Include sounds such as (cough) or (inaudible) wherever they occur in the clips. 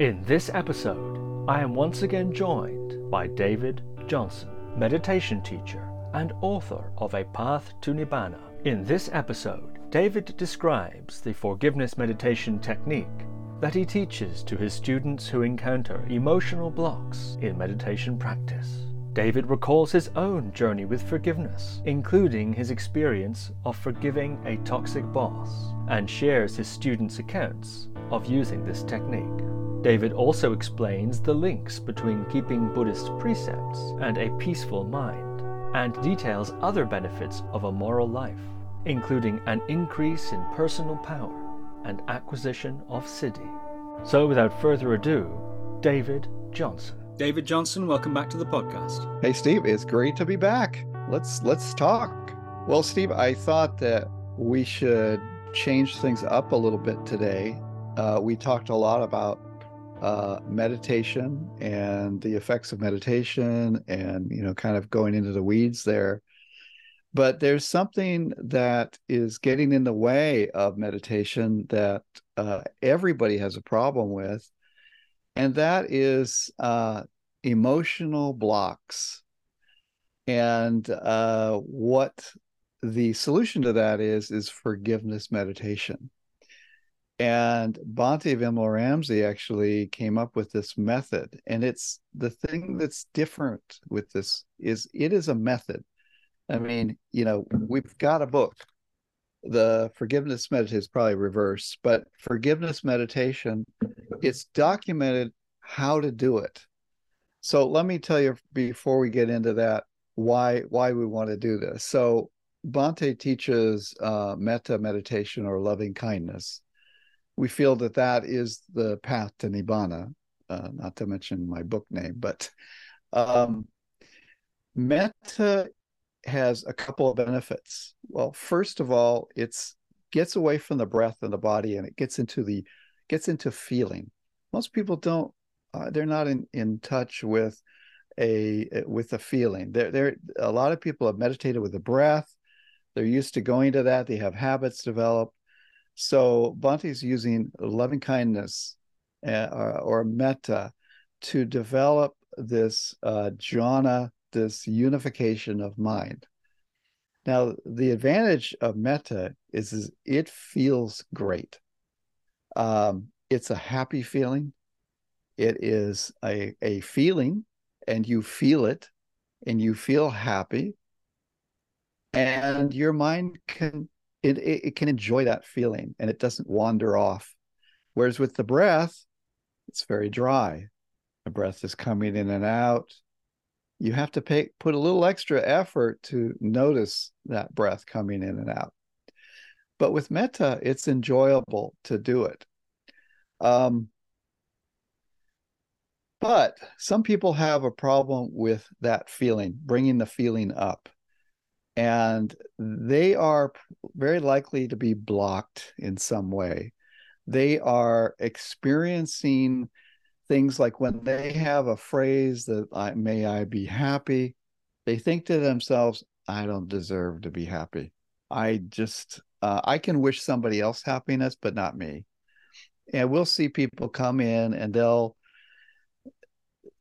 In this episode, I am once again joined by David Johnson, meditation teacher and author of A Path to Nibbana. In this episode, David describes the forgiveness meditation technique that he teaches to his students who encounter emotional blocks in meditation practice. David recalls his own journey with forgiveness, including his experience of forgiving a toxic boss, and shares his students' accounts of using this technique. David also explains the links between keeping Buddhist precepts and a peaceful mind, and details other benefits of a moral life, including an increase in personal power and acquisition of siddhi. So, without further ado, David Johnson. David Johnson, welcome back to the podcast. Hey Steve, it's great to be back. Let's let's talk. Well, Steve, I thought that we should change things up a little bit today. Uh, we talked a lot about uh, meditation and the effects of meditation and you know kind of going into the weeds there. But there's something that is getting in the way of meditation that uh, everybody has a problem with and that is uh, emotional blocks. And uh, what the solution to that is is forgiveness meditation and Bhante Ramsey actually came up with this method. And it's the thing that's different with this is it is a method. I mean, you know, we've got a book. The forgiveness meditation is probably reverse, but forgiveness meditation, it's documented how to do it. So let me tell you before we get into that why why we want to do this. So Bhante teaches uh, metta meditation or loving kindness we feel that that is the path to nibbana. Uh, not to mention my book name, but um, metta has a couple of benefits. Well, first of all, it's gets away from the breath and the body, and it gets into the gets into feeling. Most people don't; uh, they're not in in touch with a with a feeling. There, there. A lot of people have meditated with the breath. They're used to going to that. They have habits developed so Bhante's using loving kindness uh, or, or, metta to develop this uh, jhana, this unification of mind. Now, the advantage of metta is, is it feels great. Um, it's a happy feeling. It is a, a feeling, and you feel it, and you feel happy, and your mind can it, it, it can enjoy that feeling and it doesn't wander off. Whereas with the breath, it's very dry. The breath is coming in and out. You have to pay, put a little extra effort to notice that breath coming in and out. But with metta, it's enjoyable to do it. Um, but some people have a problem with that feeling, bringing the feeling up and they are very likely to be blocked in some way. They are experiencing things like when they have a phrase that I, may I be happy, they think to themselves, I don't deserve to be happy. I just, uh, I can wish somebody else happiness, but not me. And we'll see people come in and they'll,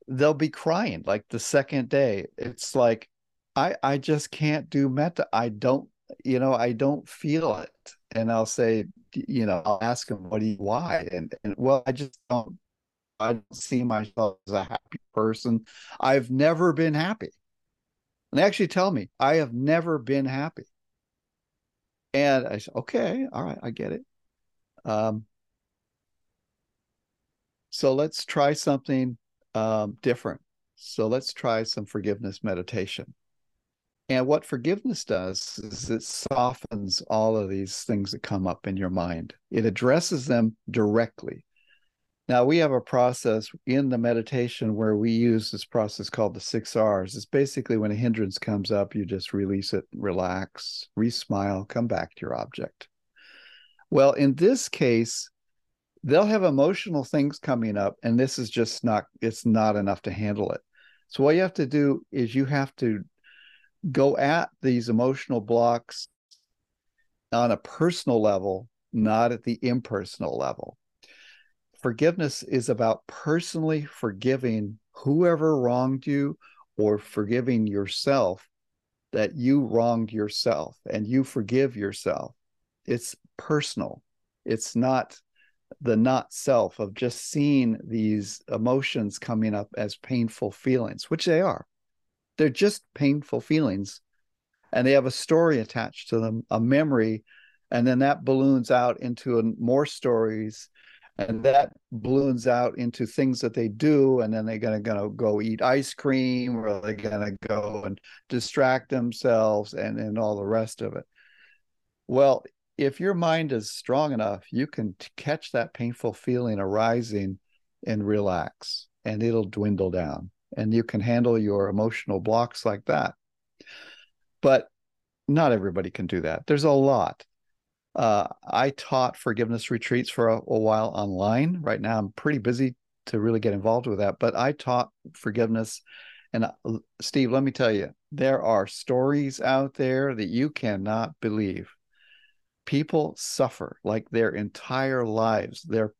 they'll be crying like the second day. It's like, I I just can't do metta. I don't, you know, I don't feel it. And I'll say, you know, I'll ask him, what do you why? And and well, I just don't I don't see myself as a happy person. I've never been happy. And they actually tell me, I have never been happy. And I said, okay, all right, I get it. Um, so let's try something um, different. So let's try some forgiveness meditation. And what forgiveness does is it softens all of these things that come up in your mind. It addresses them directly. Now, we have a process in the meditation where we use this process called the six R's. It's basically when a hindrance comes up, you just release it, relax, re smile, come back to your object. Well, in this case, they'll have emotional things coming up, and this is just not, it's not enough to handle it. So, what you have to do is you have to go at these emotional blocks on a personal level, not at the impersonal level. forgiveness is about personally forgiving whoever wronged you or forgiving yourself that you wronged yourself and you forgive yourself. It's personal. It's not the not self of just seeing these emotions coming up as painful feelings, which they are. They're just painful feelings and they have a story attached to them, a memory, and then that balloons out into more stories and that balloons out into things that they do and then they're going to go eat ice cream or they're going to go and distract themselves and and all the rest of it. Well if your mind is strong enough you can catch that painful feeling arising and relax and it'll dwindle down and you can handle your emotional blocks like that but not everybody can do that there's a lot uh, I taught forgiveness retreats for a, a, while online. Right now, I'm pretty busy to really get involved with that, but I taught forgiveness. And uh, Steve, let me tell you, there are stories out there that you cannot believe. People suffer like their entire lives, their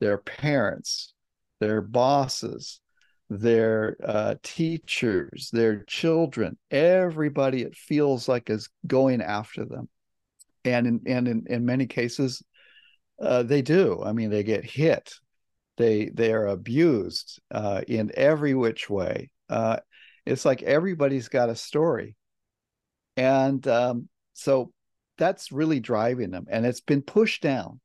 their parents, their bosses, their uh, teachers, their children, everybody it feels like is going after them. And in and in, in many cases uh, they do. I mean they get hit. They they are abused uh, in every which way. Uh, it's like everybody's got a story. And um, so that's really driving them and it's been pushed down.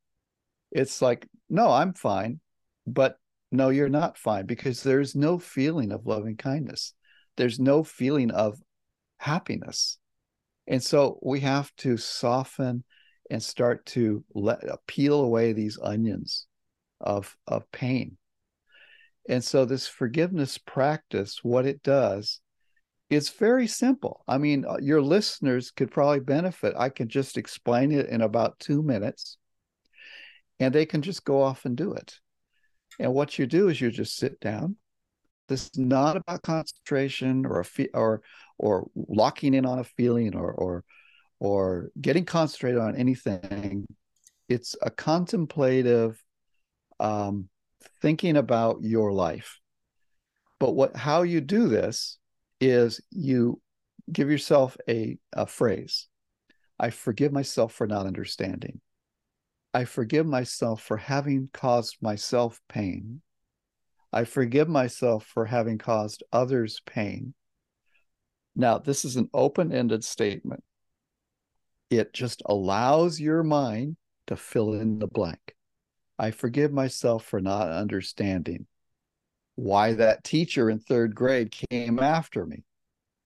It's like no i'm fine but no you're not fine because there's no feeling of loving kindness there's no feeling of happiness and so we have to soften and start to let uh, peel away these onions of of pain. And so this forgiveness practice, what it does, it's very simple. I mean, uh, your listeners could probably benefit. I can just explain it in about two minutes, and they can just go off and do it. And what you do is you just sit down. This is not about concentration or a fe- or or locking in on a feeling or or or getting concentrated on anything. It's a contemplative um, thinking about your life. But what how you do this is you give yourself a, a phrase. I forgive myself for not understanding. I forgive myself for having caused myself pain. I forgive myself for having caused others pain. Now, this is an open ended statement. It just allows your mind to fill in the blank. I forgive myself for not understanding why that teacher in third grade came after me,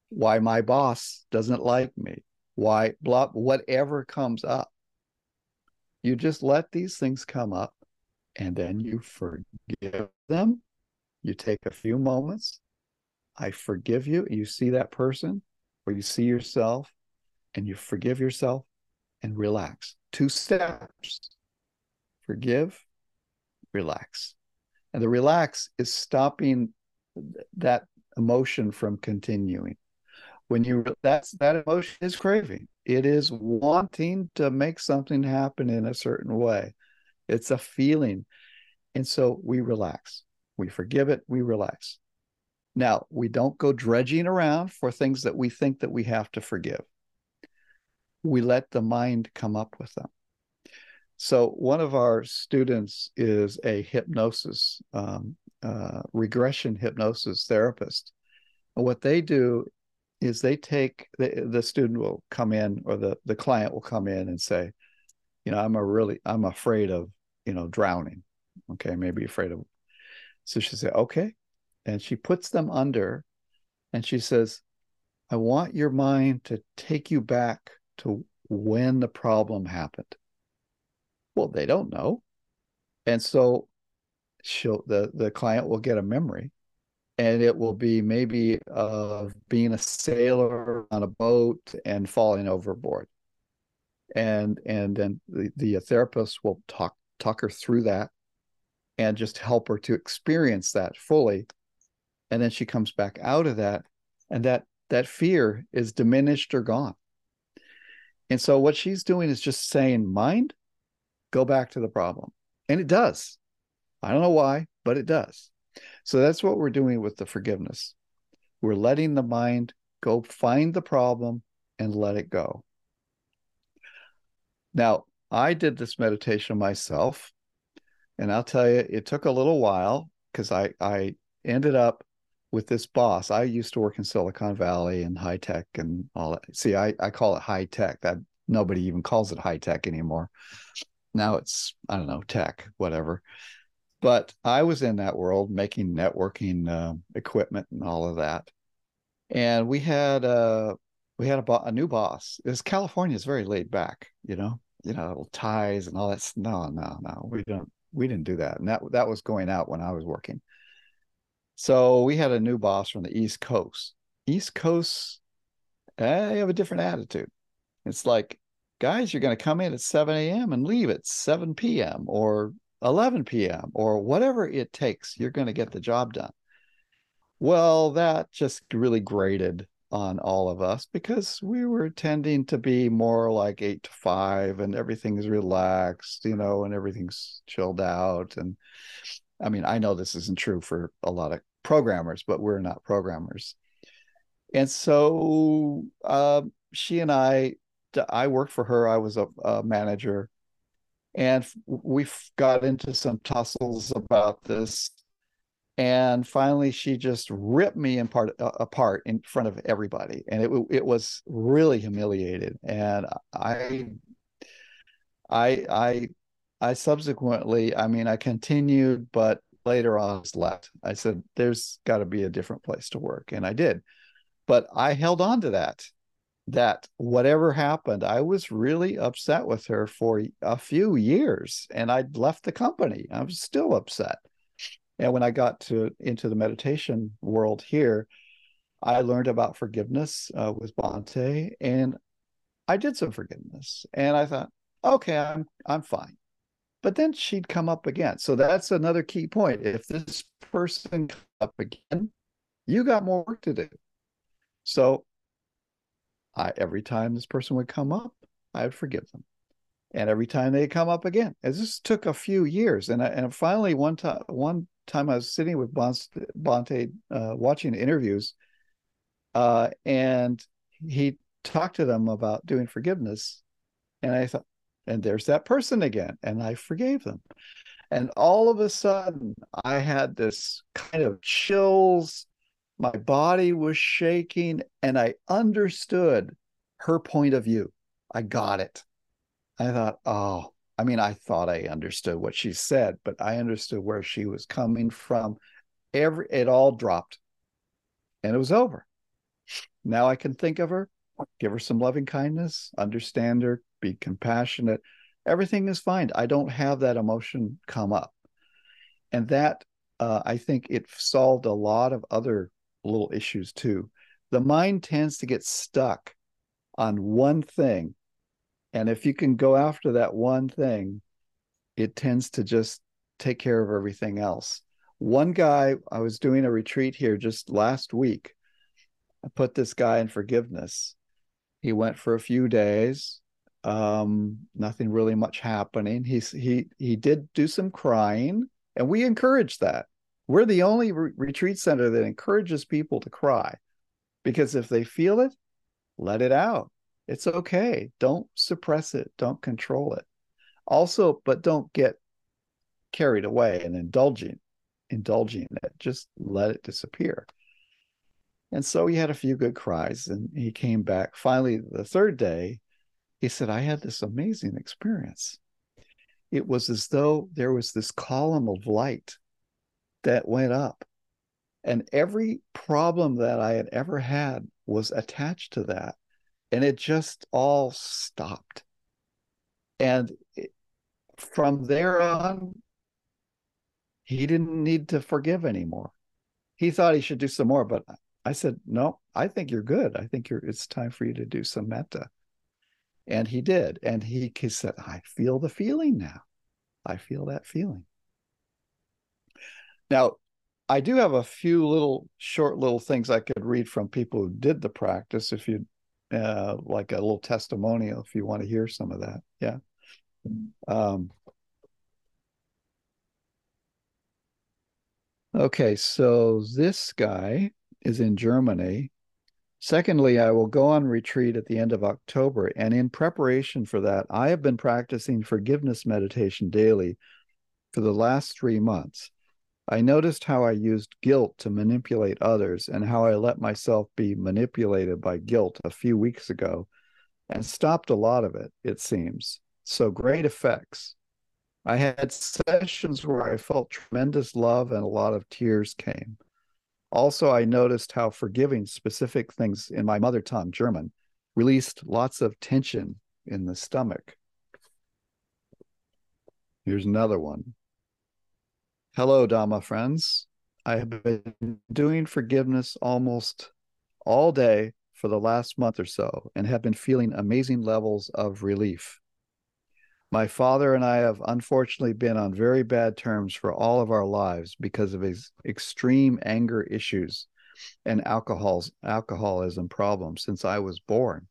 why my boss doesn't like me, why blah, whatever comes up. You just let these things come up and then you forgive them. You take a few moments I forgive you. You see that person or you see yourself and you forgive yourself and relax. Two steps forgive, relax. And the relax is stopping that emotion from continuing. When you that's that emotion is craving. It is wanting to make something happen in a certain way. It's a feeling. And so we relax. We forgive it, we relax. Now, we don't go dredging around for things that we think that we have to forgive. We let the mind come up with them. So, one of our students is a hypnosis, um, uh, regression hypnosis therapist. And what they do is they take the, the student will come in or the, the client will come in and say, you know, I'm a really, I'm afraid of, you know, drowning. Okay. Maybe afraid of. So she said, okay, and she puts them under and she says, I want your mind to take you back to when the problem happened. Well, they don't know. And so she'll the, the client will get a memory and it will be maybe of being a sailor on a boat and falling overboard. And and then the, the uh, therapist will talk talk her through that and just help her to experience that fully and then she comes back out of that and that that fear is diminished or gone and so what she's doing is just saying mind go back to the problem and it does I don't know why, but it does. So that's what we're doing with the forgiveness. We're letting the mind go find the problem and let it go. Now, I did this meditation myself, and I'll tell you, it took a little while because I, I ended up with this boss. I used to work in Silicon Valley and high tech and all that. See, I, I call it high tech. That nobody even calls it high tech anymore. Now it's, I don't know, tech, whatever. But I was in that world making networking uh, equipment and all of that. And we had a we had a, bo- a new boss. This California is very laid back, you know, you know, ties and all that. No, no, no, we don't. We didn't do that, and that that was going out when I was working. So we had a new boss from the East Coast. East Coast, eh, have a different attitude. It's like, guys, you're going to come in at 7 a.m. and leave at 7 p.m. or 11 p.m. or whatever it takes. You're going to get the job done. Well, that just really grated on all of us because we were tending to be more like eight to five and everything's relaxed, you know, and everything's chilled out. And I mean, I know this isn't true for a lot of programmers, but we're not programmers. And so uh, she and I, I worked for her. I was a, a manager, and we got into some tussles about this. And finally she just ripped me in part, uh, apart in front of everybody. And it it was really humiliated. And i i i i subsequently i mean i continued but later on I was left. I said there's got to be a different place to work. And i did. But i held on to that that whatever happened i was really upset with her for a few years and i'd left the company i was still upset and when I got to into the meditation world here, I learned about forgiveness uh, with Bhante and I did some forgiveness, and I thought, okay, I'm I'm fine. But then she'd come up again. So that's another key point. If this person comes up again, you got more work to do. So I every time this person would come up, I would forgive them. And every time they come up again, and this took a few years. And I, and finally one time one time I was sitting with Bhante, uh, watching interviews, uh, and he talked to them about doing forgiveness, and I thought, and there's that person again, and I forgave them, and all of a sudden I had this kind of chills. My body was shaking, and I understood her point of view. I got it. I thought, oh, I mean, I thought I understood what she said, but I understood where she was coming from. Every it all dropped, and it was over. Now I can think of her, give her some loving kindness, understand her, be compassionate. Everything is fine. I don't have that emotion come up, and that uh, I think it solved a lot of other little issues too. The mind tends to get stuck on one thing and if you can go after that one thing, it tends to just take care of everything else. One guy, I was doing a retreat here just last week. I put this guy in forgiveness. He went for a few days. Um, nothing really much happening. He's he he did do some crying, and we encourage that. We're the only re- retreat center that encourages people to cry, because if they feel it, let it out. It's okay. Don't suppress it. Don't control it. Also, but don't get carried away and indulging, indulging it. Just let it disappear. And so he had a few good cries and he came back. Finally, the third day, he said, I had this amazing experience. It was as though there was this column of light that went up. And every problem that I had ever had was attached to that and it just all stopped. And from there on, he didn't need to forgive anymore. He thought he should do some more, but I said, no, I think you're good. I think you're, it's time for you to do some metta. And he did. And he, he said, I feel the feeling now. I feel that feeling. Now, I do have a few little short little things I could read from people who did the practice if you uh, like a little testimonial if you want to hear some of that. Yeah. Um, Okay, so this guy is in Germany. Secondly, I will go on retreat at the end of October. And in preparation for that, I have been practicing forgiveness meditation daily for the last three months. I noticed how I used guilt to manipulate others and how I let myself be manipulated by guilt a few weeks ago and stopped a lot of it, it seems. So great effects. I had sessions where I felt tremendous love and a lot of tears came. Also, I noticed how forgiving specific things in my mother tongue, German, released lots of tension in the stomach. Here's another one. Hello, Dhamma friends. I have been doing forgiveness almost all day for the last month or so and have been feeling amazing levels of relief. My father and I have unfortunately been on very bad terms for all of our lives because of his extreme anger issues and alcohol's alcoholism problems since I was born.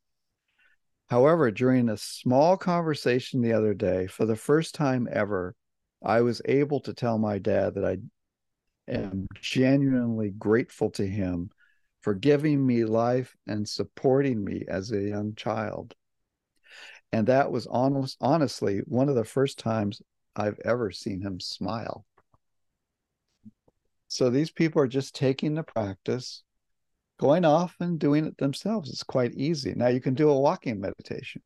However, during a small conversation the other day, for the first time ever, I was able to tell my dad that I am genuinely grateful to him for giving me life and supporting me as a young child. And that was almost honestly one of the first times I've ever seen him smile. So these people are just taking the practice, going off and doing it themselves. It's quite easy. Now you can do a walking meditation.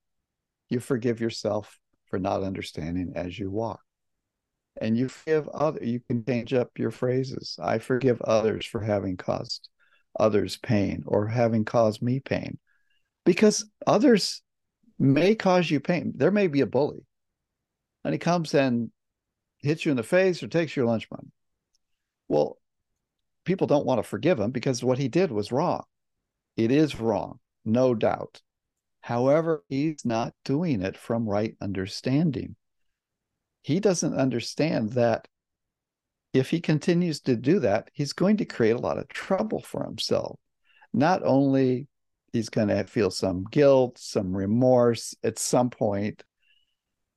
You forgive yourself for not understanding as you walk. And you forgive other you can change up your phrases. I forgive others for having caused others pain or having caused me pain. Because others may cause you pain. There may be a bully, and he comes and hits you in the face or takes your lunch money. Well, people don't want to forgive him because what he did was wrong. It is wrong, no doubt. However, he's not doing it from right understanding. He doesn't understand that if he continues to do that, he's going to create a lot of trouble for himself. Not only he's going to feel some guilt, some remorse at some point.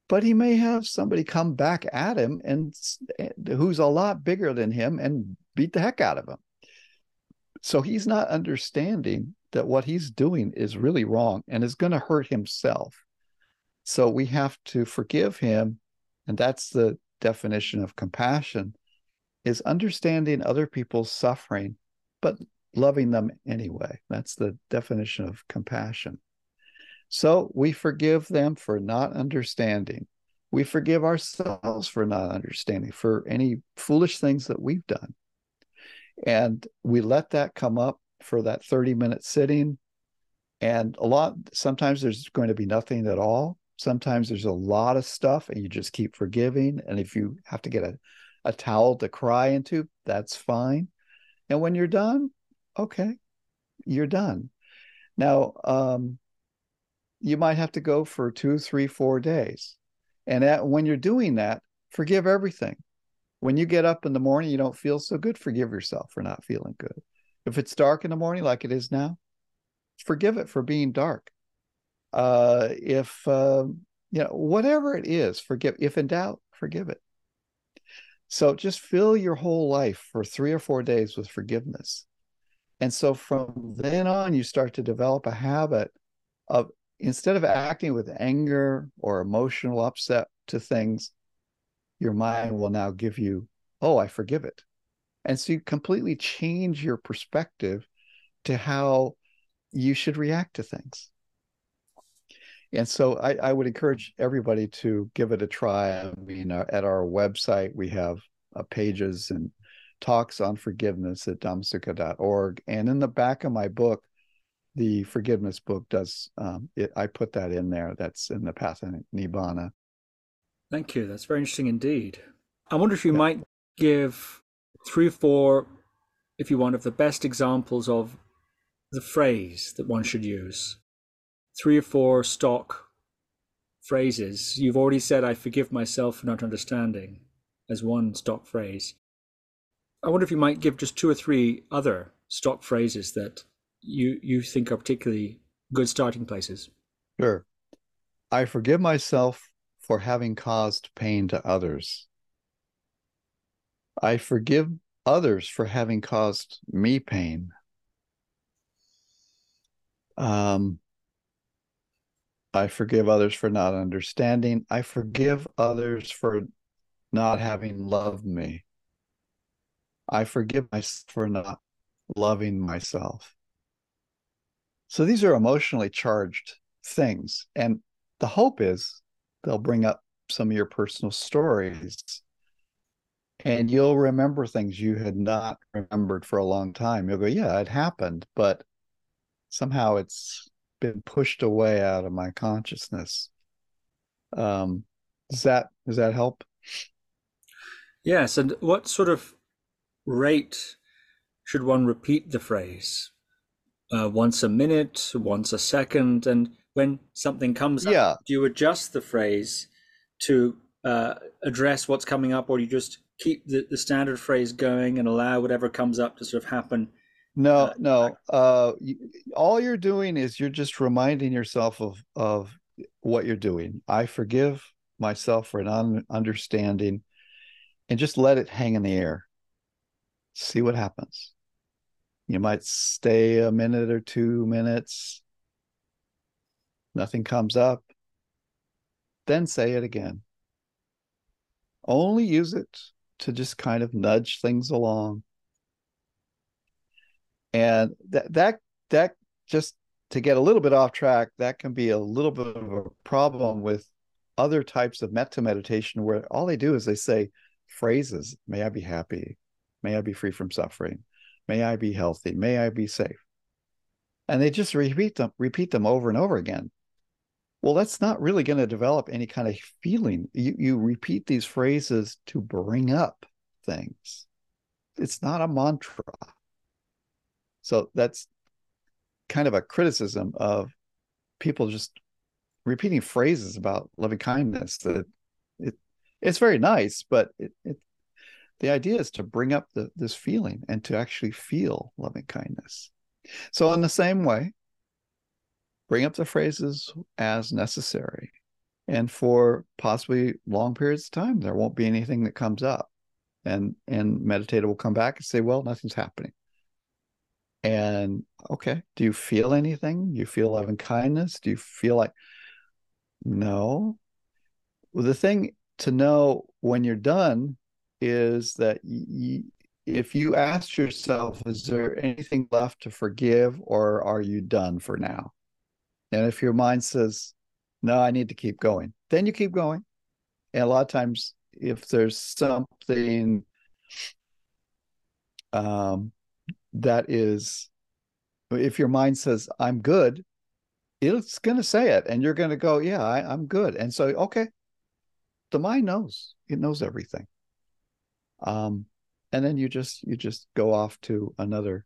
But he may have somebody come back at him and eh, who's a lot bigger than him and beat the heck out of him. So he's not understanding that what he's doing is really wrong and is going to hurt himself. So we have to forgive him. And that's the definition of compassion is understanding other people's suffering, but loving them anyway. That's the definition of compassion. So we forgive them for not understanding. We forgive ourselves for not understanding, for any foolish things that we've done. And we let that come up for that 30 minute sitting. And a lot, sometimes there's going to be nothing at all. Sometimes there's a lot of stuff and you just keep forgiving. And if you have to get a, a towel to cry into, that's fine. And when you're done, okay, you're done. Now, um, you might have to go for two, three, four days. And at, when you're doing that, forgive everything. When you get up in the morning, you don't feel so good, forgive yourself for not feeling good. If it's dark in the morning, like it is now, forgive it for being dark. Uh, if, uh, you know, whatever it is, forgive. If in doubt, forgive it. So just fill your whole life for three or four days with forgiveness. And so from then on, you start to develop a habit of instead of acting with anger or emotional upset to things, your mind will now give you, oh, I forgive it. And so you completely change your perspective to how you should react to things. And so I, I would encourage everybody to give it a try. I mean, uh, at our website, we have uh, pages and talks on forgiveness at dhammasukha.org. And in the back of my book, the forgiveness book does um, it. I put that in there. That's in the path of nibbana. Thank you. That's very interesting indeed. I wonder if you yeah. might give three or four, if you want, of the best examples of the phrase that one should use. Three or four stock phrases. You've already said, I forgive myself for not understanding, as one stock phrase. I wonder if you might give just two or three other stock phrases that you you think are particularly good starting places. Sure. I forgive myself for having caused pain to others. I forgive others for having caused me pain. Um, I forgive others for not understanding. I forgive others for not having loved me. I forgive myself for not loving myself. So these are emotionally charged things. And the hope is they'll bring up some of your personal stories and you'll remember things you had not remembered for a long time. You'll go, yeah, it happened, but somehow it's been pushed away out of my consciousness. Um, does that does that help? Yes, and what sort of rate should one repeat the phrase? Uh, once a minute, once a second, and when something comes yeah. up, do you adjust the phrase to uh, address what's coming up, or do you just keep the, the standard phrase going and allow whatever comes up to sort of happen? No, uh, no. Uh, you, all you're doing is you're just reminding yourself of of what you're doing. I forgive myself for not understanding, and just let it hang in the air. See what happens. You might stay a minute or two minutes. Nothing comes up. Then say it again. Only use it to just kind of nudge things along. And that that that just to get a little bit off track, that can be a little bit of a problem with other types of metta meditation where all they do is they say phrases, may I be happy, may I be free from suffering, may I be healthy, may I be safe. And they just repeat them, repeat them over and over again. Well that's not really going to develop any kind of feeling. You, you repeat these phrases to bring up things. It's not a mantra so that's kind of a criticism of people just repeating phrases about loving kindness that it it's very nice but it, it the idea is to bring up the, this feeling and to actually feel loving kindness so in the same way bring up the phrases as necessary. And for possibly long periods of time, there won't be anything that comes up. And and meditator will come back and say, well, nothing's happening. And okay, do you feel anything? You feel love and kindness? Do you feel like no? Well, the thing to know when you're done is that y- if you ask yourself, is there anything left to forgive or are you done for now? And if your mind says, no, I need to keep going, then you keep going. And a lot of times, if there's something um, that is, if your mind says, I'm good, it's going to say it. And you're going to go, yeah, I, I'm good. And so, okay, the mind knows, it knows everything. Um, and then you just you just go off to another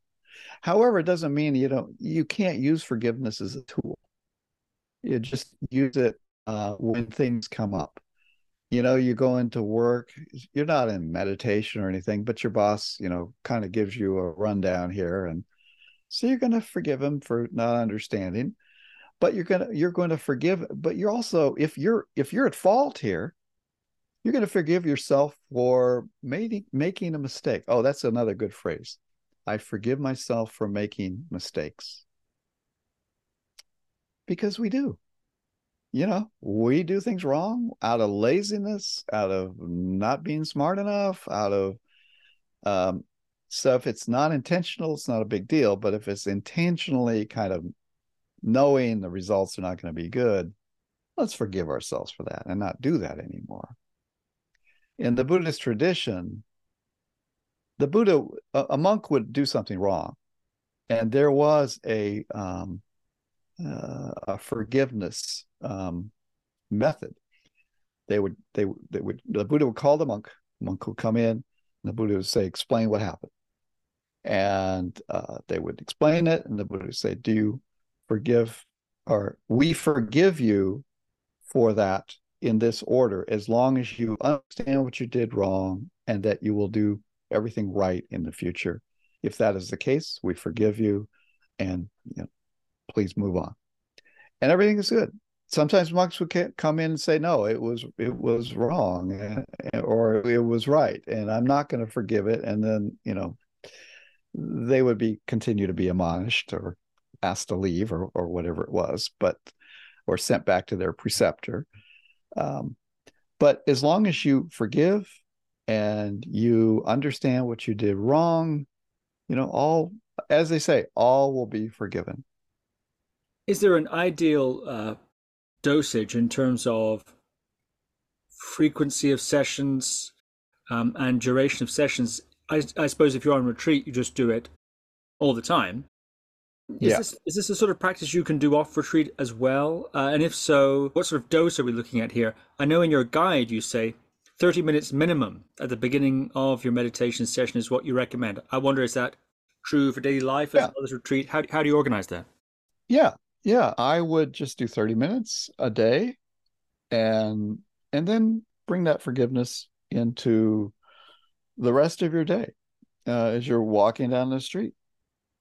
however it doesn't mean you don't you can't use forgiveness as a tool you just use it uh, when things come up. You know, you go into work, you're not in meditation or anything, but your boss, you know, kind of gives you a rundown here. And so you're going to forgive him for not understanding, but you're going to, you're going to forgive, but you're also, if you're, if you're at fault here, you're going to forgive yourself for making, making a mistake. Oh, that's another good phrase. I forgive myself for making mistakes because we do. You know, we do things wrong out of laziness, out of not being smart enough, out of um, so if it's not intentional, it's not a big deal. But if it's intentionally kind of knowing the results are not going to be good, let's forgive ourselves for that and not do that anymore. In the Buddhist tradition, the Buddha, a, monk would do something wrong, and there was a um, uh, a forgiveness um, method. They would they they would the Buddha would call the monk. The monk would come in. And the Buddha would say, "Explain what happened," and uh, they would explain it. And the Buddha would say, "Do you forgive, or we forgive you for that in this order, as long as you understand what you did wrong and that you will do everything right in the future. If that is the case, we forgive you, and you know, please move on. And everything is good. sometimes monks would come in and say no it was it was wrong or it was right and i'm not going to forgive it and then you know they would be continue to be admonished or asked to leave or or whatever it was but or sent back to their preceptor um, but as long as you forgive and you understand what you did wrong you know all as they say all will be forgiven is there an ideal uh, dosage in terms of frequency of sessions um, and duration of sessions. I, I, suppose if you're on retreat, you just do it all the time. Is, yeah. this, is this a sort of practice you can do off retreat as well? Uh, and if so, what sort of dose are we looking at here? I know in your guide you say 30 minutes minimum at the beginning of your meditation session is what you recommend. I wonder, is that true for daily life as yeah. well as retreat? How, how do you organize that? Yeah, yeah, I would just do 30 minutes a day and and then bring that forgiveness into the rest of your day uh, as you're walking down the street.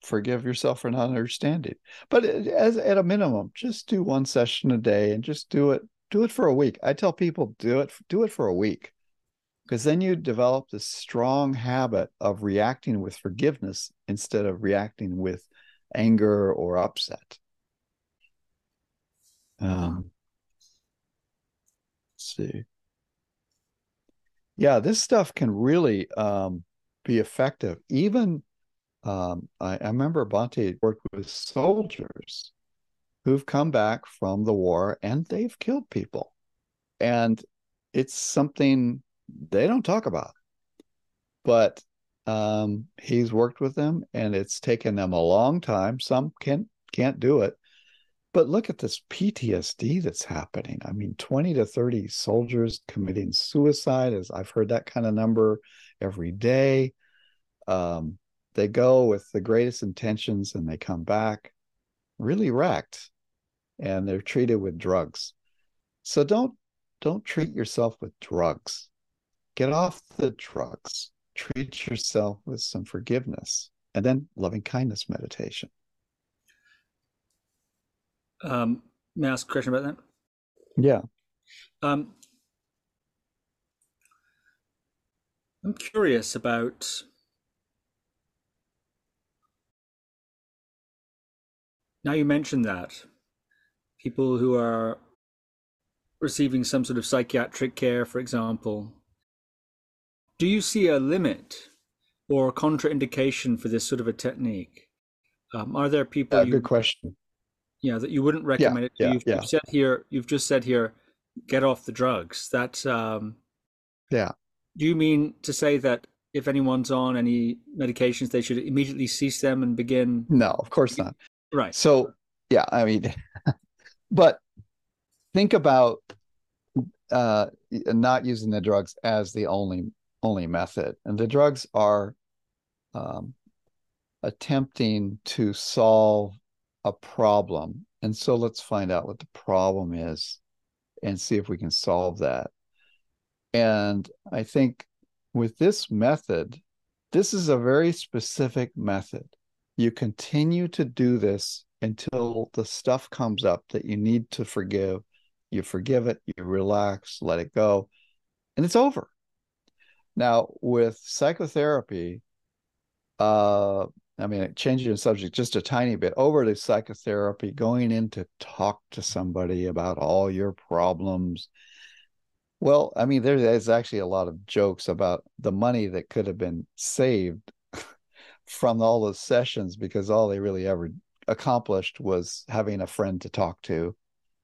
Forgive yourself for not understanding. But as at a minimum, just do one session a day and just do it do it for a week. I tell people do it do it for a week. Because then you develop this strong habit of reacting with forgiveness instead of reacting with anger or upset. Um, let's see. Yeah, this stuff can really um, be effective. Even um, I, I remember Bhante worked with soldiers who've come back from the war and they've killed people. And it's something they don't talk about. But um, he's worked with them and it's taken them a long time. Some can't can't do it, but look at this PTSD that's happening. I mean, 20 to 30 soldiers committing suicide, as I've heard that kind of number every day. Um, they go with the greatest intentions and they come back really wrecked and they're treated with drugs. So don't don't treat yourself with drugs. Get off the drugs. Treat yourself with some forgiveness and then loving kindness meditation. Um, may I ask a question about that? Yeah. Um, I'm curious about now you mentioned that people who are receiving some sort of psychiatric care, for example, do you see a limit or a contraindication for this sort of a technique? Um, are there people? Yeah, you, good question yeah that you wouldn't recommend yeah, it yeah, you've, yeah. you've, said here you've just said here get off the drugs. That um yeah. do you mean to say that if anyone's on any medications they should immediately cease them and begin no of course not. Right. So yeah i mean (laughs) but think about uh not using the drugs as the only only method. And the drugs are um attempting to solve a problem. And so let's find out what the problem is and see if we can solve that. And I think with this method, this is a very specific method. You continue to do this until the stuff comes up that you need to forgive. You forgive it, you relax, let it go, and it's over. Now, with psychotherapy, uh, I mean, changing the subject just a tiny bit over to psychotherapy, going in to talk to somebody about all your problems. Well, I mean, there's actually a lot of jokes about the money that could have been saved (laughs) from all those sessions because all they really ever accomplished was having a friend to talk to,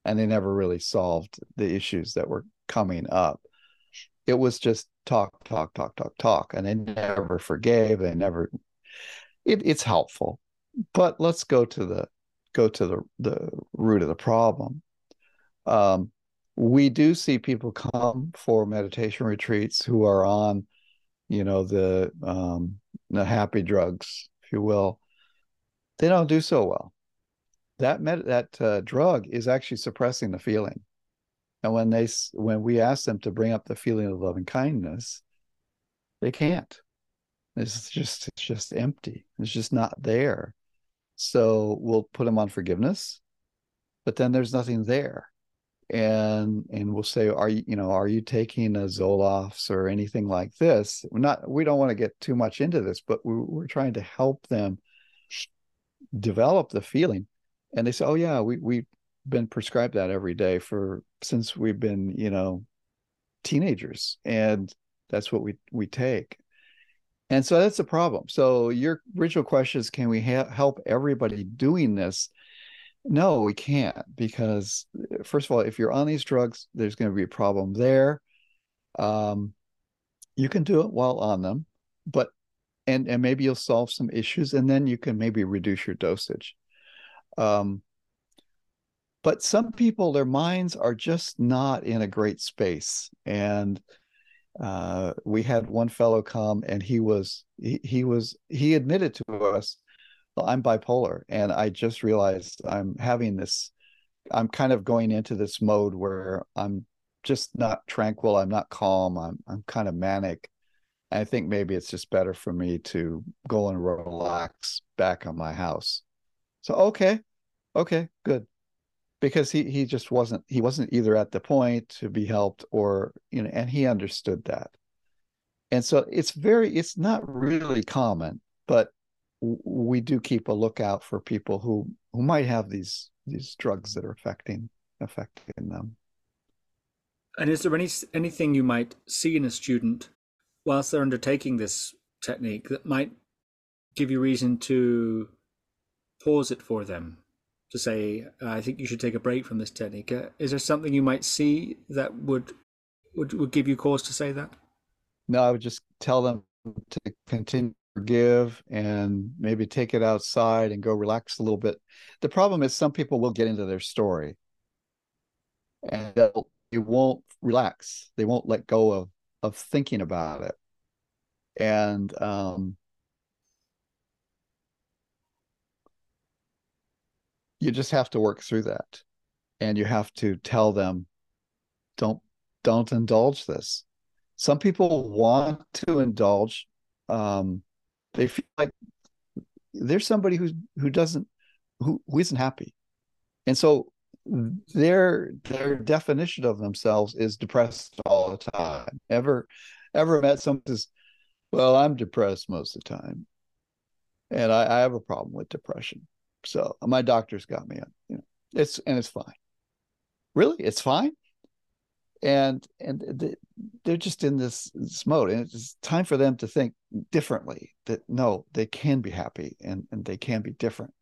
and they never really solved the issues that were coming up. It was just talk, talk, talk, talk, talk, and they never forgave. They never it, it's helpful. But let's go to the go to the the root of the problem. Um, we do see people come for meditation retreats who are on you know the um, the happy drugs if you will. They don't do so well. That med- that uh, drug is actually suppressing the feeling. And when they when we ask them to bring up the feeling of loving kindness they can't it's just it's just empty. It's just not there. So we'll put them on forgiveness, but then there's nothing there. and and we'll say are you you know are you taking a zoloft's or anything like this we're not we don't want to get too much into this but we're, we're trying to help them develop the feeling and they say oh yeah we we've been prescribed that every day for since we've been you know teenagers and that's what we we take and so that's a problem so your original question is can we ha- help everybody doing this no, we can't because first of all, if you're on these drugs, there's going to be a problem there. Um, you can do it while on them, but and and maybe you'll solve some issues, and then you can maybe reduce your dosage. Um, but some people, their minds are just not in a great space, and uh, we had one fellow come, and he was he, he was he admitted to us well, I'm bipolar, and I just realized I'm having this. I'm kind of going into this mode where I'm just not tranquil. I'm not calm. I'm I'm kind of manic. I think maybe it's just better for me to go and relax back on my house. So okay, okay, good, because he he just wasn't he wasn't either at the point to be helped or you know, and he understood that. And so it's very it's not really common, but we do keep a lookout for people who who might have these these drugs that are affecting affecting them. And is there any anything you might see in a student whilst they're undertaking this technique that might give you reason to pause it for them to say, "I think you should take a break from this technique"? Uh, is there something you might see that would would would give you cause to say that? No, I would just tell them to continue to give and maybe take it outside and go relax a little bit. The problem is some people will get into their story and they won't relax. They won't let go of of thinking about it. And um, you just have to work through that. And you have to tell them, don't don't indulge this. Some people want to indulge um, they feel like there's somebody who's who doesn't who, who isn't happy and so their their definition of themselves is depressed all the time ever ever met someone who says well i'm depressed most of the time and I, I have a problem with depression so my doctor's got me on you know it's and it's fine. Really? It's fine? And and they're just in this, this mode and it's time for them to think differently that no they can be happy and, and they can be different.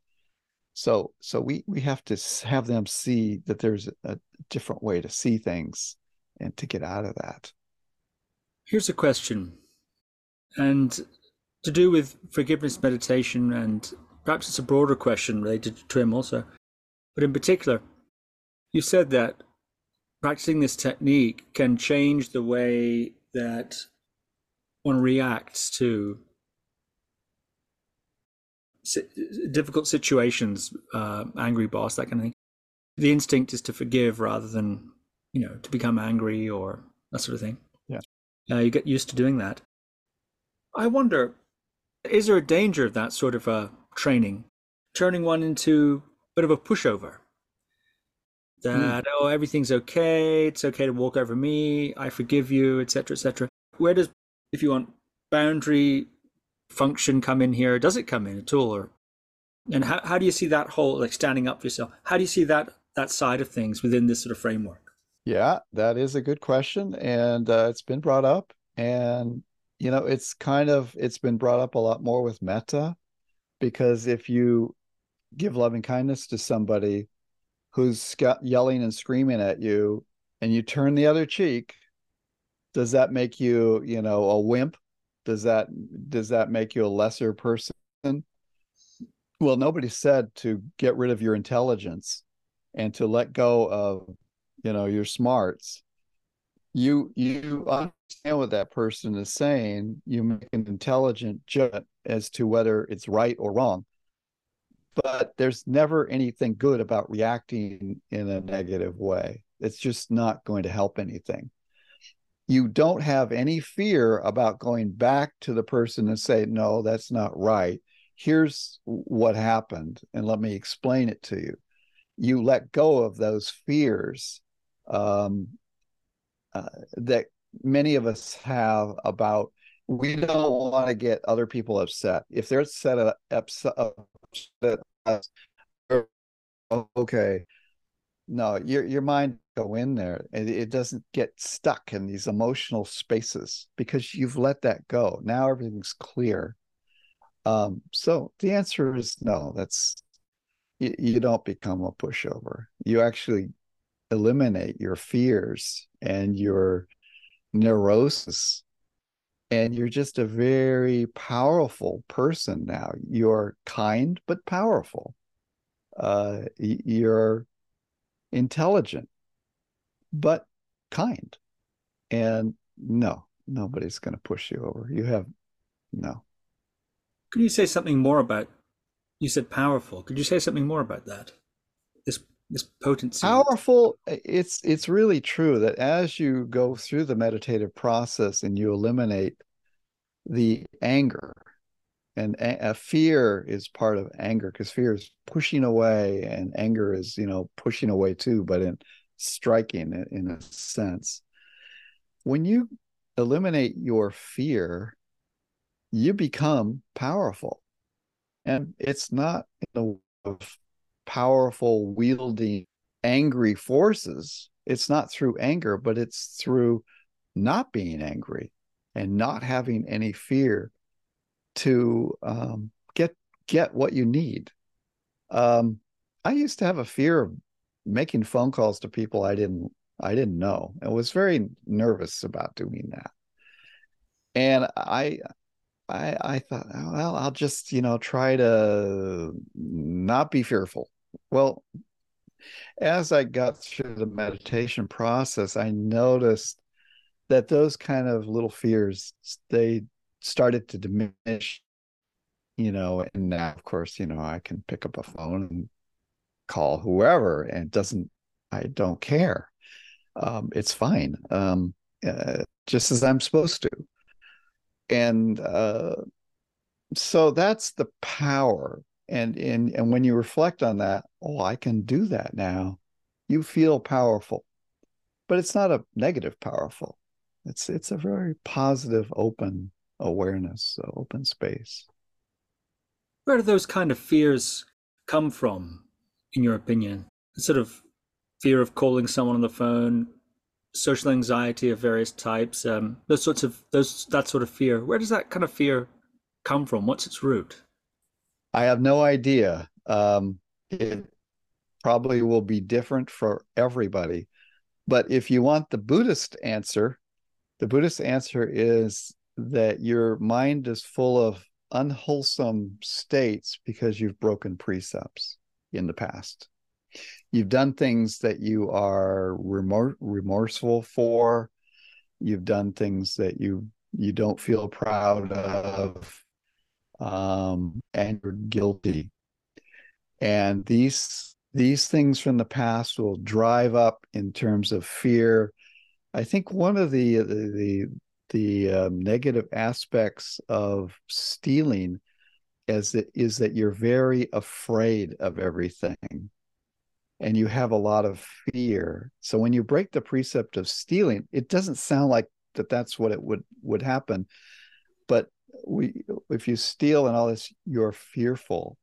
So so we we have to have them see that there's a different way to see things and to get out of that. Here's a question and to do with forgiveness meditation and perhaps it's a broader question related to TWIM also but in particular you said that practicing this technique can change the way that one reacts to difficult situations, uh, angry boss, that kind of thing. The instinct is to forgive rather than, you know, to become angry or that sort of thing. Yeah. Uh, you get used to doing that. I wonder, is there a danger of that sort of a uh, training turning one into a bit of a pushover? that mm. oh everything's okay it's okay to walk over me i forgive you etc etc where does if you want boundary function come in here does it come in at all or and how, how do you see that whole like standing up for yourself how do you see that that side of things within this sort of framework yeah that is a good question and uh, it's been brought up and you know it's kind of it's been brought up a lot more with metta because if you give loving kindness to somebody who's yelling and screaming at you and you turn the other cheek does that make you you know a wimp? Does that does that make you a lesser person? Well nobody said to get rid of your intelligence and to let go of you know your smarts. You you understand what that person is saying. You make an intelligent judgment as to whether it's right or wrong but there's never anything good about reacting in a negative way. It's just not going to help anything. You don't have any fear about going back to the person and say, no, that's not right. Here's what happened, and let me explain it to you. You let go of those fears um, uh, that many of us have about we don't want to get other people upset. If they're upset, upset, upset okay, no, your your mind go in there and it doesn't get stuck in these emotional spaces because you've let that go. Now everything's clear. Um, so the answer is no. That's you, you don't become a pushover. You actually eliminate your fears and your neurosis and you're just a very powerful person now. You're kind but powerful. Uh, you're intelligent but kind. And no nobody's going to push you over. You have no. Could you say something more about you said powerful. Could you say something more about that this potency powerful it's it's really true that as you go through the meditative process and you eliminate the anger and a, a fear is part of anger because fear is pushing away and anger is you know pushing away too but in striking in, in a sense. When you eliminate your fear you become powerful. And it's not in a powerful wielding angry forces. It's not through anger but it's through not being angry and not having any fear to um, get get what you need. Um, i used to have a fear of making phone calls to people i didn't i didn't know and was very nervous about doing that. And i I, I thought, well, I'll just, you know, try to not be fearful. Well, as I got through the meditation process, I noticed that those kind of little fears they started to diminish. You know, and now of course, you know, I can pick up a phone and call whoever, and it doesn't. I don't care. Um, it's fine, um, uh, just as I'm supposed to. And uh, so that's the power. And and and when you reflect on that oh i can do that now you feel powerful. But it's not a negative powerful. It's it's a very positive open awareness open space. Where do those kind of fears come from in your opinion? Sort of fear of calling someone on the phone social anxiety of various types um, those sorts of those that sort of fear where does that kind of fear come from what's its root I have no idea. Um, it probably will be different for everybody. But if you want the Buddhist answer, the Buddhist answer is that your mind is full of unwholesome states because you've broken precepts in the past. You've done things that you are remor- remorseful for. You've done things that you you don't feel proud of um, and you're guilty. And these these things from the past will drive up in terms of fear. I think one of the the the, the um, negative aspects of stealing is that is that you're very afraid of everything and you have a lot of fear. So when you break the precept of stealing it doesn't sound like that that's what it would would happen. But we if you steal and all this you're fearful.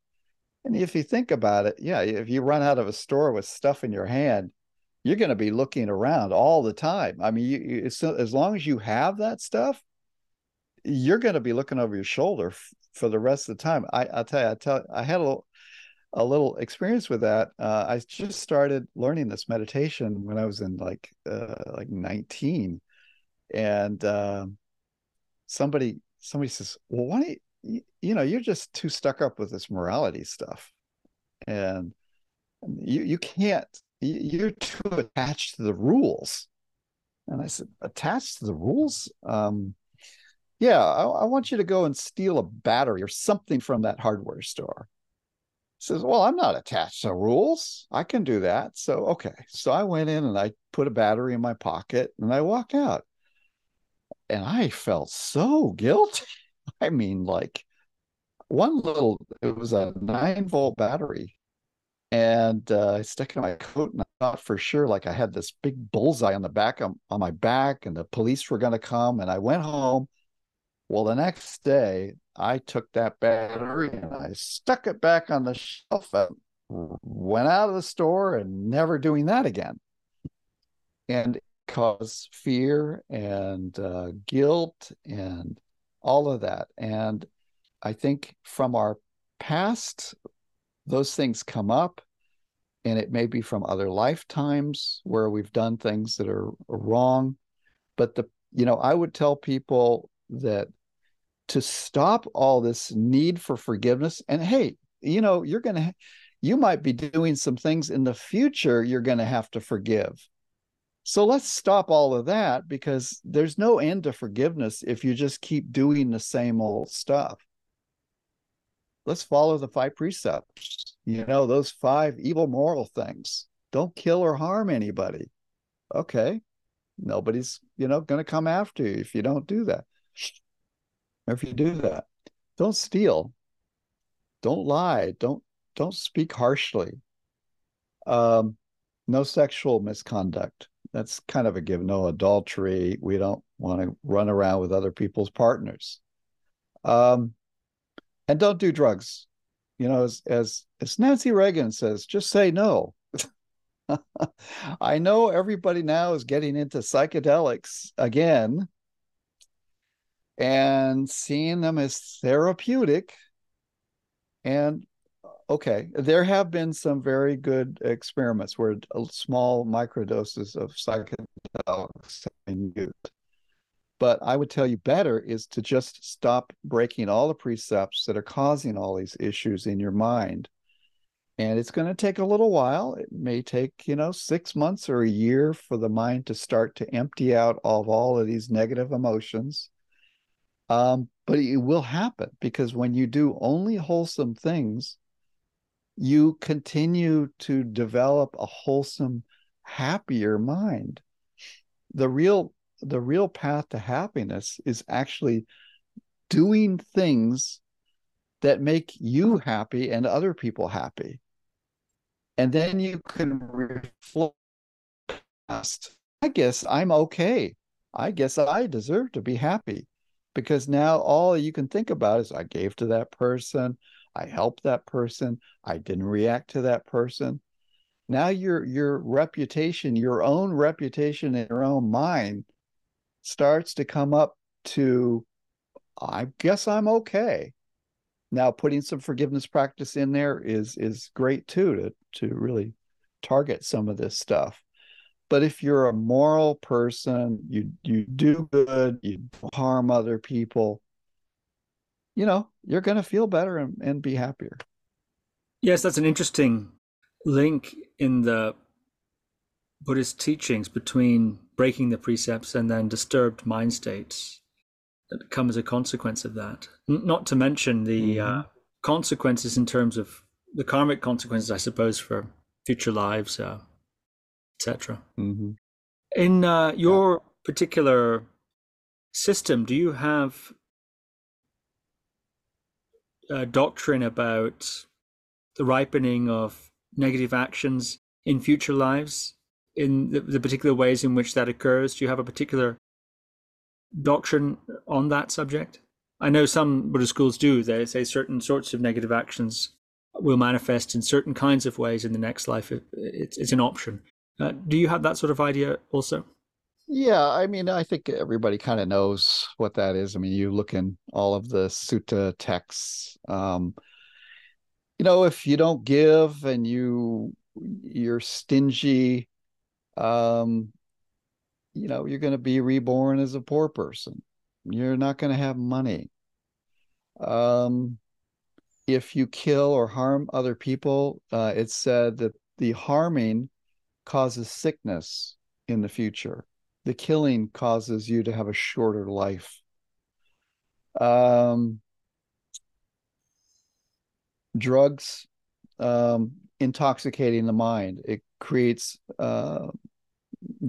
And if you think about it yeah if you run out of a store with stuff in your hand you're going to be looking around all the time. I mean you, as long as you have that stuff you're going to be looking over your shoulder f- for the rest of the time. I i'll tell you i tell i had a little a little experience with that uh, i just started learning this meditation when i was in like uh, like 19 and uh, somebody somebody says, "Well, why don't you, you know you're just too stuck up with this morality stuff, and you you can't you're too attached to the rules." And I said, "Attached to the rules? Um, yeah, I, I want you to go and steal a battery or something from that hardware store." Says, Well, I'm not attached to rules. I can do that. So, okay. So I went in and I put a battery in my pocket and I walked out and I felt so guilty. (laughs) I mean, like one little, it was a nine volt battery, and uh, I stuck it in my coat, and I thought for sure like I had this big bullseye on the back on my back and the police were going to come and I went home. Well, the next day I took that battery and I stuck it back on the shelf and went out of the store and never doing that again. And cause fear and uh, guilt and all of that. And I think from our past, those things come up and it may be from other lifetimes where we've done things that are wrong but the you know i would tell people that to stop all this need for forgiveness. And hey you know you're going to you might be doing some things in the future you're going to have to forgive. So let's stop all of that because there's no end to forgiveness if you just keep doing the same old stuff. Let's follow the five precepts you know those five evil moral things. Don't kill or harm anybody. Okay nobody's you know going to come after you if you don't do that if you do that don't steal. Don't lie. Don't don't speak harshly. Um no sexual misconduct. That's kind of a give no adultery. We don't want to run around with other people's partners. Um and don't do drugs. You know, as as as Nancy Reagan says, just say no. (laughs) I know everybody now is getting into psychedelics again and seeing them as therapeutic. And okay, there have been some very good experiments where small microdoses of psychedelics have been used. But I would tell you better is to just stop breaking all the precepts that are causing all these issues in your mind. And it's going to take a little while. It may take, you know, six months or a year for the mind to start to empty out of all of these negative emotions. Um, but it will happen because when you do only wholesome things, you continue to develop a wholesome, happier mind. The real the real path to happiness is actually doing things that make you happy and other people happy. And then you can reflect, I guess I'm okay. I guess I deserve to be happy because now all you can think about is I gave to that person, I helped that person, I didn't react to that person. Now your your reputation, your own reputation in your own mind starts to come up to, I guess I'm okay. Now, putting some forgiveness practice in there is is great too to to really target some of this stuff. But if you're a moral person, you you do good, you harm other people, you know, you're going to feel better and, and be happier. Yes, that's an interesting link in the Buddhist teachings between breaking the precepts and then disturbed mind states that come as a consequence of that. Not to mention the uh, mm-hmm. uh, consequences in terms of the karmic consequences, I suppose, for future lives, uh, etc. Mm-hmm. In uh, your yeah. particular system, do you have a doctrine about the ripening of negative actions in future lives? in the, the particular ways in which that occurs? Do you have a particular doctrine on that subject? I know some Buddhist schools do. They say certain sorts of negative actions will manifest in certain kinds of ways in the next life. It, it's, it's an option. Uh, do you have that sort of idea also? Yeah, I mean, I think everybody kind of knows what that is. I mean, you look in all of the sutta texts. Um, you know, if you don't give and you you're stingy, um, you know, you're going to be reborn as a poor person. You're not going to have money. Um, if you kill or harm other people, uh, it's said that the harming causes sickness in the future. The killing causes you to have a shorter life. Um, drugs um, intoxicating the mind. It creates uh,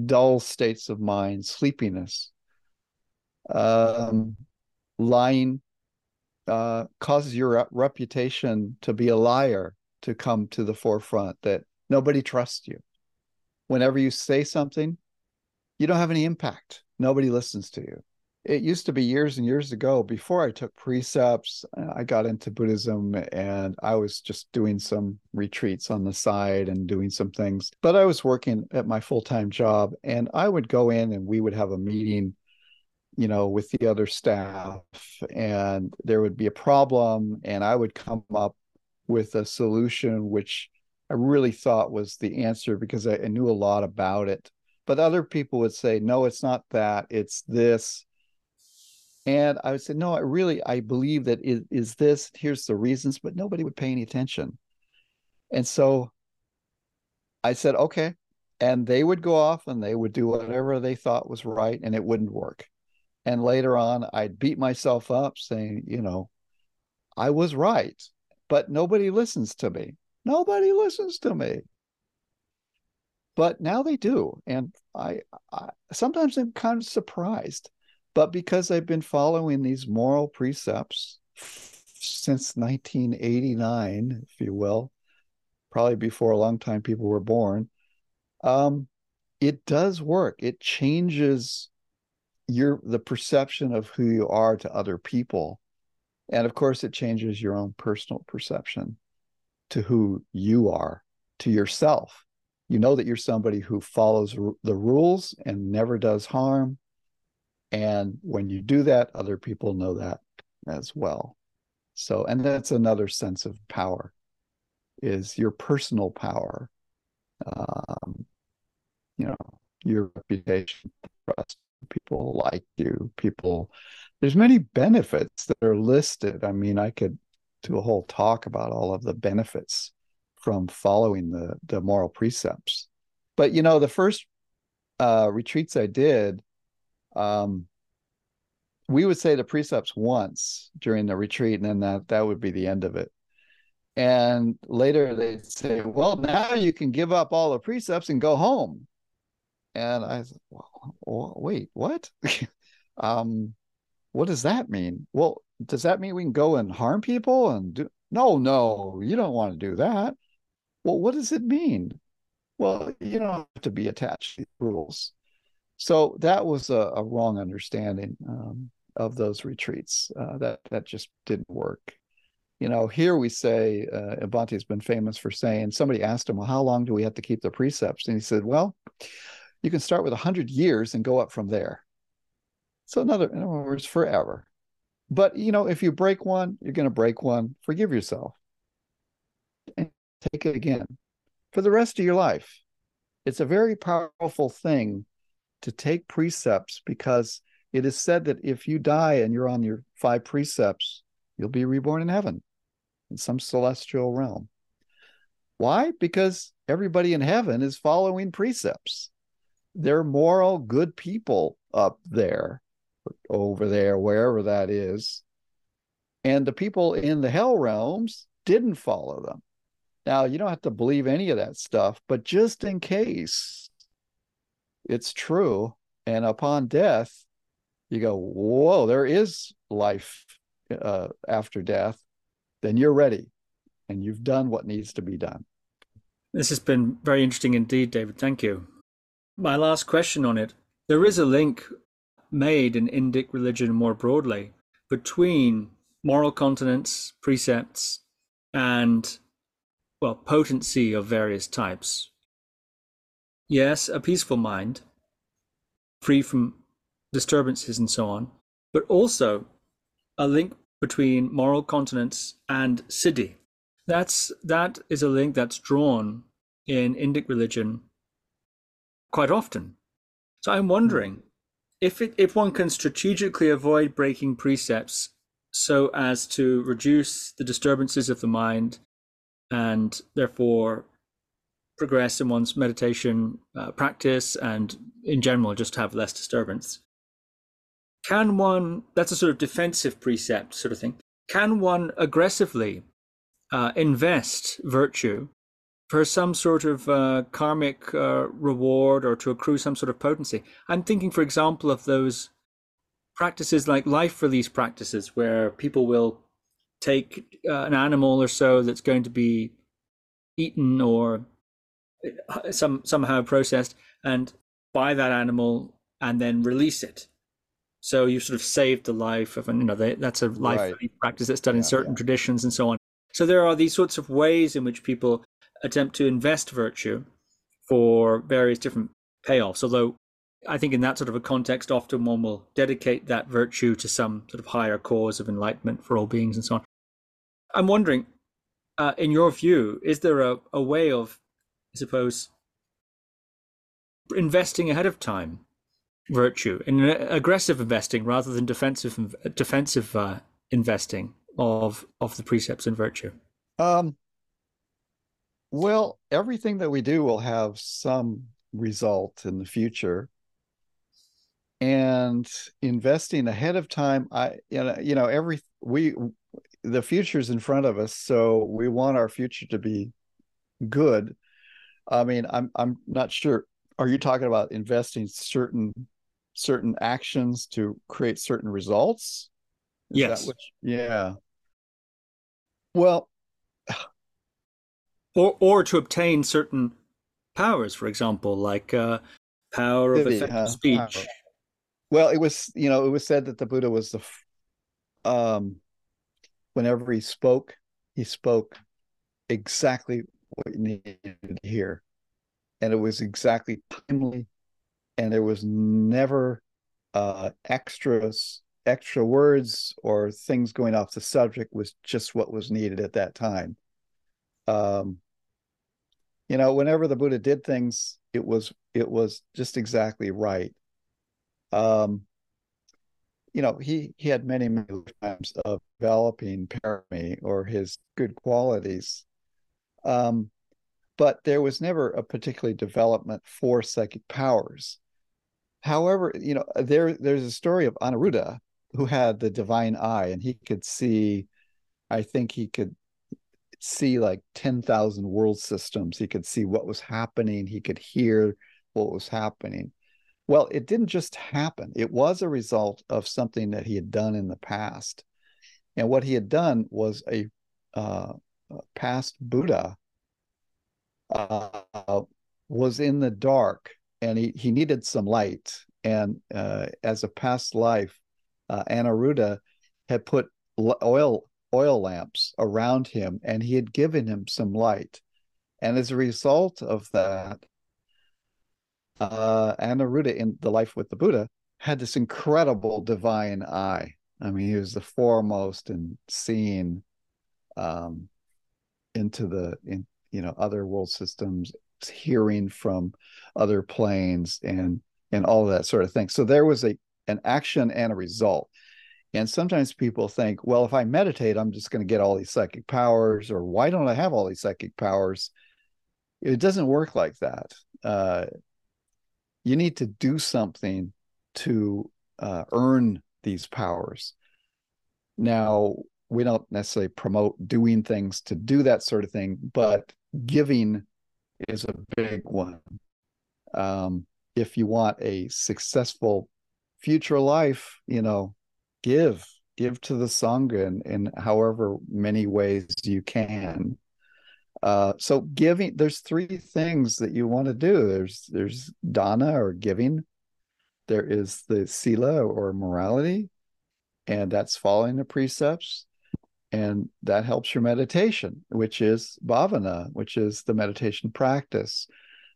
dull states of mind, sleepiness. Um, lying uh, causes your reputation to be a liar to come to the forefront, that nobody trusts you. Whenever you say something, you don't have any impact. Nobody listens to you. It used to be years and years ago before I took precepts. Uh, I got into Buddhism and I was just doing some retreats on the side and doing some things. But I was working at my full time job and I would go in and we would have a meeting you know, with the other staff, and there would be a problem, and I would come up with a solution which I really thought was the answer because I, I knew a lot about it. But other people would say, no, it's not that, it's this. And I would say, no, I really, I believe that it is this. Here's the reasons, but nobody would pay any attention. And so I said, okay. And they would go off and they would do whatever they thought was right, and it wouldn't work. And later on, I'd beat myself up saying, you know, I was right, but nobody listens to me. Nobody listens to me. But now they do. And I, I sometimes I'm kind of surprised. But because I've been following these moral precepts since 1989, if you will, probably before a long time people were born, um, it does work. It changes your the perception of who you are to other people and of course it changes your own personal perception to who you are to yourself. You know that you're somebody who follows r- the rules and never does harm. And when you do that other people know that as well. So and that's another sense of power is your personal power. Um, you know your reputation trust people like you people there's many benefits that are listed. I mean i could do a whole talk about all of the benefits from following the the moral precepts but you know the first uh retreats i did um we would say the precepts once during the retreat and then that that would be the end of it and later they'd say well now you can give up all the precepts and go home and I said, well, wait, what? (laughs) um, what does that mean? Well, does that mean we can go and harm people and do? No, no, you don't want to do that. Well, what does it mean? Well, you don't have to be attached to rules. So that was a, a wrong understanding um, of those retreats. Uh, that that just didn't work. You know, here we say uh, has been famous for saying. Somebody asked him, "Well, how long do we have to keep the precepts?" And he said, "Well." you can start with 100 years and go up from there. So, another, in other words, forever. But, you know, if you break one, you're going to break one. Forgive yourself and take it again for the rest of your life. It's a very powerful thing to take precepts because it is said that if you die and you're on your five precepts, you'll be reborn in heaven in some celestial realm. Why? Because everybody in heaven is following precepts they're moral, good people up there, over there, wherever that is. And the people in the hell realms didn't follow them. Now, you don't have to believe any of that stuff, but just in case it's true, and upon death, you go, whoa, there is life uh, after death, then you're ready and you've done what needs to be done. This has been very interesting indeed, David. Thank you. My last question on it there is a link made in Indic religion more broadly between moral continence, precepts, and, well, potency of various types. Yes, a peaceful mind, free from disturbances and so on, but also a link between moral continence and siddhi. That's that is a link that's drawn in Indic religion quite often. So I'm hmm. wondering if it, if one can strategically avoid breaking precepts so as to reduce the disturbances of the mind and therefore progress in one's meditation uh, practice and in general just have less disturbance can one that's a sort of defensive precept sort of thing can one aggressively uh, invest virtue for some sort of uh, karmic uh, reward or to accrue some sort of potency. I'm thinking, for example, of those practices like life release practices where people will take uh, an animal or so that's going to be eaten or some somehow processed and buy that animal and then release it. So you sort of saved the life of, and you know, they, that's a life Right. practice that's done in certain yeah. traditions and so on. So there are these sorts of ways in which people attempt to invest virtue for various different payoffs. Although I think in that sort of a context, often one will dedicate that virtue to some sort of higher cause of enlightenment for all beings and so on. I'm wondering, uh, in your view, is there a, a way of, I suppose, investing ahead of time virtue in aggressive investing rather than defensive defensive uh, investing of of the precepts and virtue? Um, well, everything that we do will have some result in the future. And investing ahead of time, I you know, you know, every we the future's in front of us, so we want our future to be good. I mean, I'm I'm not sure. Are you talking about investing certain certain actions to create certain results? Is Yes. you- yeah. Well, Or or to obtain certain powers, for example, like uh, power of effective speech. power. Well, it was, you know, it was said that the Buddha was the, f- um, whenever he spoke, he spoke exactly what you needed to hear. And it was exactly timely. And there was never uh, extras, extra words or things going off the subject was just what was needed at that time. Um, you know, whenever the Buddha did things, it was it was just exactly right um, you know, he he had many many times of developing parami or his good qualities, um, but there was never a particular development for psychic powers. However, you know, there there's a story of Anuruddha who had the divine eye, and he could see. I think he could see like ten thousand world systems. He could see what was happening. He could hear what was happening. Well, it didn't just happen. It was a result of something that he had done in the past. And what he had done was a, uh, past Buddha uh, was in the dark and he, he needed some light. And uh, as a past life, uh, Anuruddha had put oil oil lamps around him and he had given him some light. And as a result of that, uh, Anuruddha in the life with the Buddha had this incredible divine eye. I mean, he was the foremost in seeing um, into the in you know other world systems, hearing from other planes, and and all that sort of thing. So there was a an action and a result. And sometimes people think, well, if I meditate, I'm just going to get all these psychic powers, or why don't I have all these psychic powers? It doesn't work like that. Uh, you need to do something to uh, earn these powers. Now, we don't necessarily promote doing things to do that sort of thing, but giving is a big one. Um, if you want a successful future life, you know, give, give to the Sangha in, in however many ways you can. Uh, so giving, there's three things that you want to do. There's there's dana or giving. There is the sila or morality, and that's following the precepts, and that helps your meditation, which is bhavana, which is the meditation practice.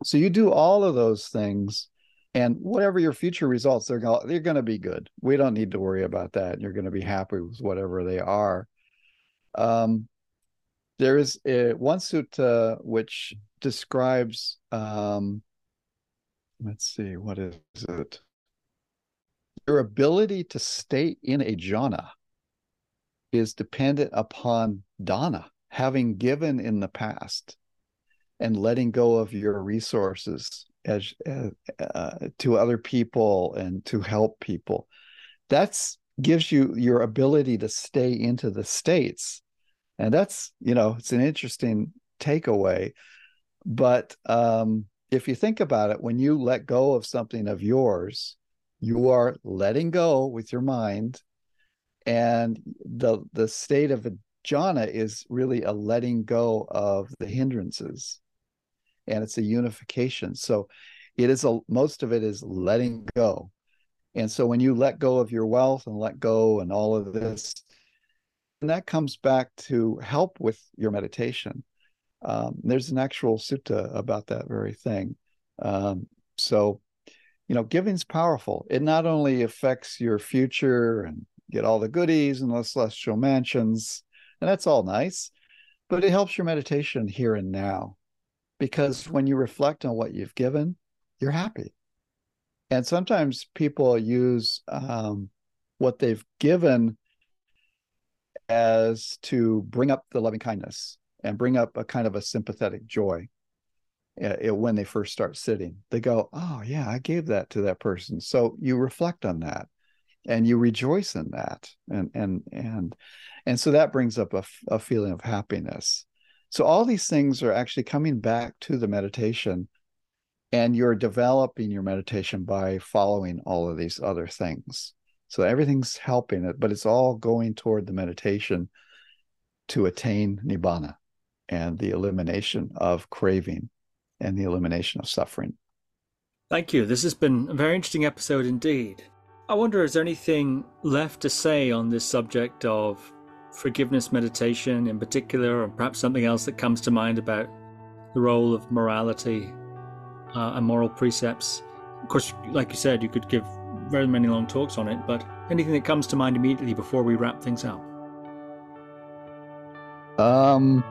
So you do all of those things, and whatever your future results, they're going they're going to be good. We don't need to worry about that. You're going to be happy with whatever they are. Um, there is a, one sutta which describes um, let's see what is it your ability to stay in a jhana is dependent upon dana having given in the past and letting go of your resources as uh, uh, to other people and to help people. That's gives you your ability to stay into the states. And that's you know it's an interesting takeaway. But um if you think about it when you let go of something of yours you are letting go with your mind. And the the state of a jhana is really a letting go of the hindrances and it's a unification. So it is a most of it is letting go. And so when you let go of your wealth and let go and all of this, and that comes back to help with your meditation. Um, there's an actual sutta about that very thing. Um, so, you know, giving's powerful. It not only affects your future and get all the goodies and the celestial mansions, and that's all nice, but it helps your meditation here and now. Because when you reflect on what you've given, you're happy. And sometimes people use um, what they've given as to bring up the loving kindness and bring up a kind of a sympathetic joy uh, when they first start sitting. They go, Oh, yeah, I gave that to that person. So you reflect on that and you rejoice in that. And, and, and, and so that brings up a feeling of happiness. So all these things are actually coming back to the meditation and you're developing your meditation by following all of these other things. So everything's helping it, but it's all going toward the meditation to attain nibbana and the elimination of craving and the elimination of suffering. Thank you. This has been a very interesting episode indeed. I wonder, is there anything left to say on this subject of forgiveness meditation in particular, or perhaps something else that comes to mind about the role of morality uh, and moral precepts? Of course, like you said, you could give very many long talks on it, but anything that comes to mind immediately before we wrap things up? Um,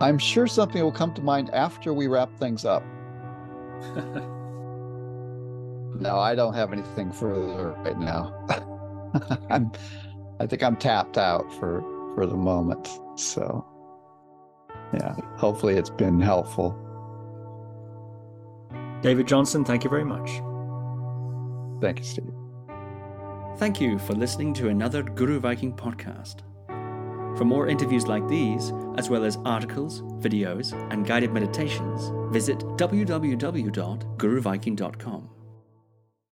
I'm sure something will come to mind after we wrap things up. (laughs) no, I don't have anything further right now. (laughs) I'm, I think I'm tapped out for for the moment. So, yeah, hopefully it's been helpful. David Johnson, thank you very much. Thank you, Steve. Thank you for listening to another Guru Viking podcast. For more interviews like these, as well as articles, videos, and guided meditations, visit www.guruviking.com.